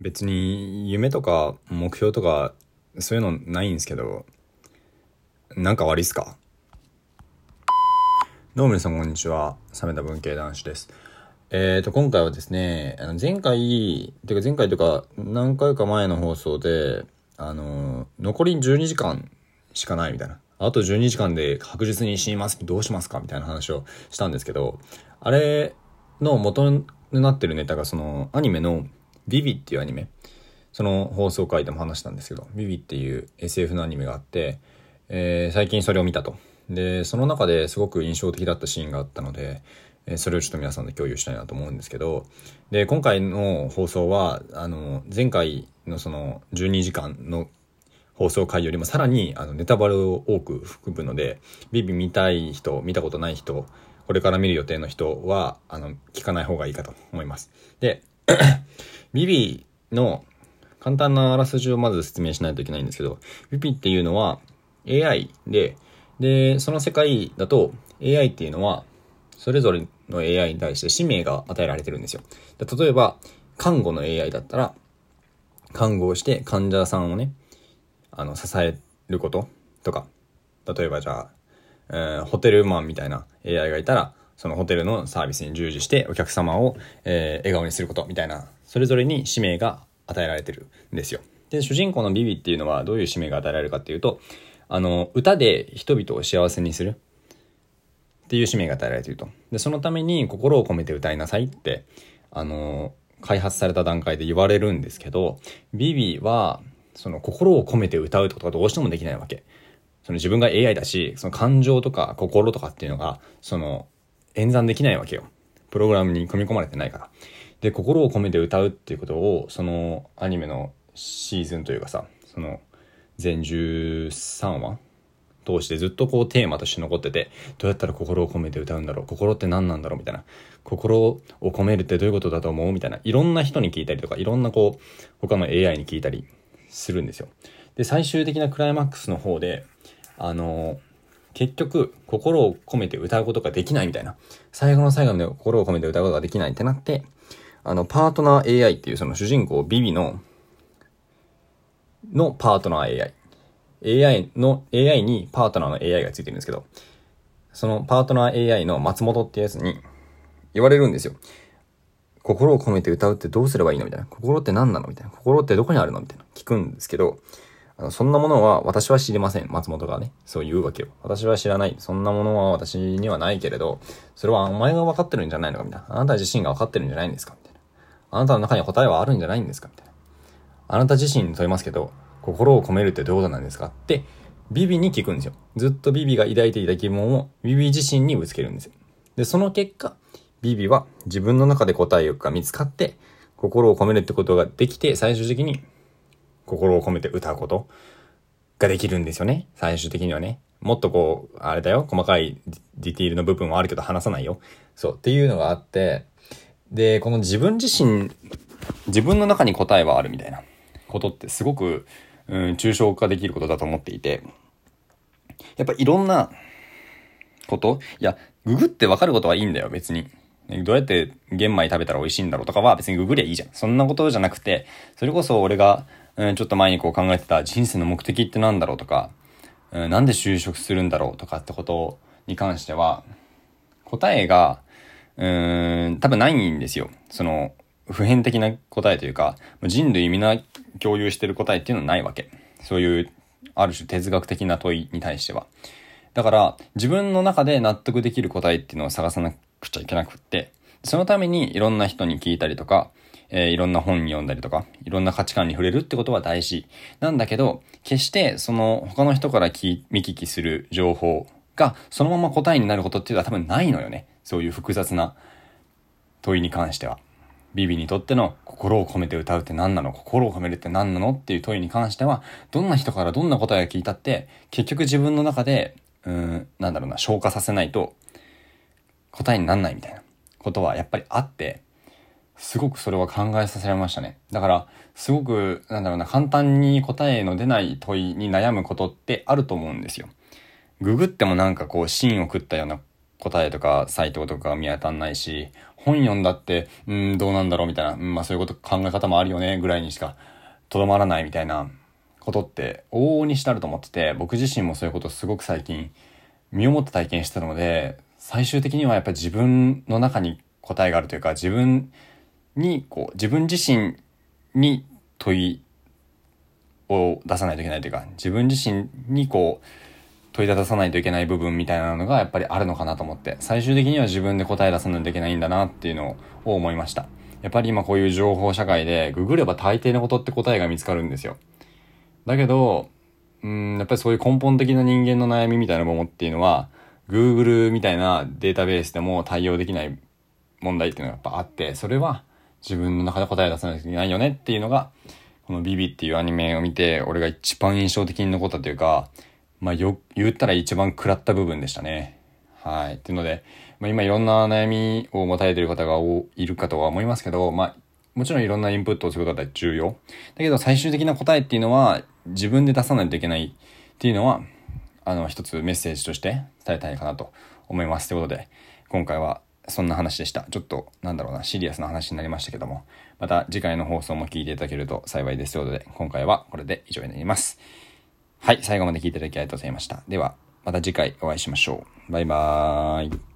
別に夢とか目標とかそういうのないんですけど、なんか悪いっすか？どうも皆さんこんにちは。冷めた文系男子です。えーと、今回はですね、あの前回、てか前回というか何回か前の放送で、あの、残り12時間しかないみたいな。あと12時間で確実に死にます。どうしますか？みたいな話をしたんですけど、あれの元になってるネタがそのアニメのビビっていうアニメ。その放送回でも話したんですけど、ビビっていう SF のアニメがあって、えー、最近それを見たと。で、その中ですごく印象的だったシーンがあったので、えそれをちょっと皆さんで共有したいなと思うんですけど、で、今回の放送は、あの、前回のその12時間の放送回よりもさらにあのネタバレを多く含むので、ビビ見たい人、見たことない人、これから見る予定の人は、あの、聞かない方がいいかと思います。で、ビビの簡単なあらすじをまず説明しないといけないんですけど、ビビっていうのは AI で、で、その世界だと AI っていうのは、それぞれの AI に対して使命が与えられてるんですよ。例えば、看護の AI だったら、看護をして患者さんをね、あの、支えることとか、例えばじゃあ、えー、ホテルマンみたいな AI がいたら、そのホテルのサービスに従事してお客様を、えー、笑顔にすることみたいな、それぞれに使命が与えられてるんですよ。で、主人公のビビっていうのはどういう使命が与えられるかっていうと、あの、歌で人々を幸せにするっていう使命が与えられていると。で、そのために心を込めて歌いなさいって、あの、開発された段階で言われるんですけど、ビビは、その心を込めて歌うってことがどうしてもできないわけ。その自分が AI だし、その感情とか心とかっていうのが、その演算できないわけよ。プログラムに組み込まれてないから。で、心を込めて歌うっていうことを、そのアニメのシーズンというかさ、その全13話？通してずっとこうテーマとして残ってて、どうやったら心を込めて歌うんだろう？心って何なんだろう？みたいな。心を込めるってどういうことだと思う？みたいな。いろんな人に聞いたりとか、いろんなこう、他の AI に聞いたりするんですよ。で、最終的なクライマックスの方で、あの結局、心を込めて歌うことができないみたいな。最後の最後まで心を込めて歌うことができないってなって、あの、パートナー AI っていうその主人公ビビの、のパートナー AI。AI の、AI にパートナーの AI がついてるんですけど、そのパートナー AI の松本ってやつに言われるんですよ。心を込めて歌うってどうすればいいのみたいな。心って何なのみたいな。心ってどこにあるのみたいな。聞くんですけど、あのそんなものは私は知りません。松本がね、そう言うわけよ。私は知らない。そんなものは私にはないけれど、それはお前が分かってるんじゃないのかみたいな。あなた自身が分かってるんじゃないんですかみたいな。あなたの中に答えはあるんじゃないんですかみたいな。あなた自身に問いますけど、心を込めるってどういうことなんですかって、ビビに聞くんですよ。ずっとビビが抱いていた疑問をビビ自身にぶつけるんですよ。で、その結果、ビビは自分の中で答えが見つかって、心を込めるってことができて、最終的に心を込めて歌うことができるんですよね。最終的にはね。もっとこう、あれだよ。細かいディティールの部分はあるけど話さないよ。そう。っていうのがあって、で、この自分自身、自分の中に答えはあるみたいなことってすごくうん、抽象化できることだと思っていて、やっぱいろんなこと？いや、ググってわかることはいいんだよ、別に。どうやって玄米食べたら美味しいんだろうとかは別にググりゃいいじゃん。そんなことじゃなくて、それこそ俺が、うん、ちょっと前にこう考えてた人生の目的って何だろうとか、うん、なんで就職するんだろうとかってことに関しては、答えが、うん、多分ないんですよ。その、普遍的な答えというか、人類皆共有してる答えっていうのはないわけ。そういう、ある種哲学的な問いに対しては。だから、自分の中で納得できる答えっていうのを探さなくちゃいけなくって、そのためにいろんな人に聞いたりとか、えー、いろんな本読んだりとか、いろんな価値観に触れるってことは大事。なんだけど、決してその他の人から見聞きする情報がそのまま答えになることっていうのは多分ないのよね。そういう複雑な問いに関しては。ビビにとっての心を込めて歌うって何なの？心を込めるって何なの？っていう問いに関しては、どんな人からどんな答えが聞いたって、結局自分の中で、うん、なんだろうな、消化させないと答えになんないみたいなことはやっぱりあって、すごくそれは考えさせられましたね。だから、すごく、なんだろうな、簡単に答えの出ない問いに悩むことってあると思うんですよ。ググってもなんかこう、芯を食ったような答えとかサイトとかが見当たんないし、本読んだって、うん、どうなんだろうみたいな、うん、まあそういうこと考え方もあるよね、ぐらいにしかとどまらないみたいなことって往々にしてあると思ってて、僕自身もそういうことすごく最近身をもって体験してたので、最終的にはやっぱり自分の中に答えがあるというか、自分に、こう、自分自身に問いを出さないといけないというか、自分自身にこう、問い出さないといけない部分みたいなのがやっぱりあるのかなと思って、最終的には自分で答え出さないといけないんだなっていうのを思いました。やっぱり今こういう情報社会でググれば大抵のことって答えが見つかるんですよ。だけど、うん、やっぱりそういう根本的な人間の悩みみたいなものっていうのは、Google みたいなデータベースでも対応できない問題っていうのがやっぱあって、それは自分の中で答え出さないといけないよねっていうのが、このビビっていうアニメを見て、俺が一番印象的に残ったというか、まあよ、言ったら一番食らった部分でしたね。はい。っていうので、まあ、今いろんな悩みを持たれている方がいるかとは思いますけど、まあ、もちろんいろんなインプットをすることは重要。だけど最終的な答えっていうのは自分で出さないといけないっていうのは、あの、一つメッセージとして伝えたいかなと思います。ということで、今回はそんな話でした。ちょっと、なんだろうな、シリアスな話になりましたけども、また次回の放送も聞いていただけると幸いです。ということで、今回はこれで以上になります。はい、最後まで聞いていただきありがとうございました。では、また次回お会いしましょう。バイバーイ。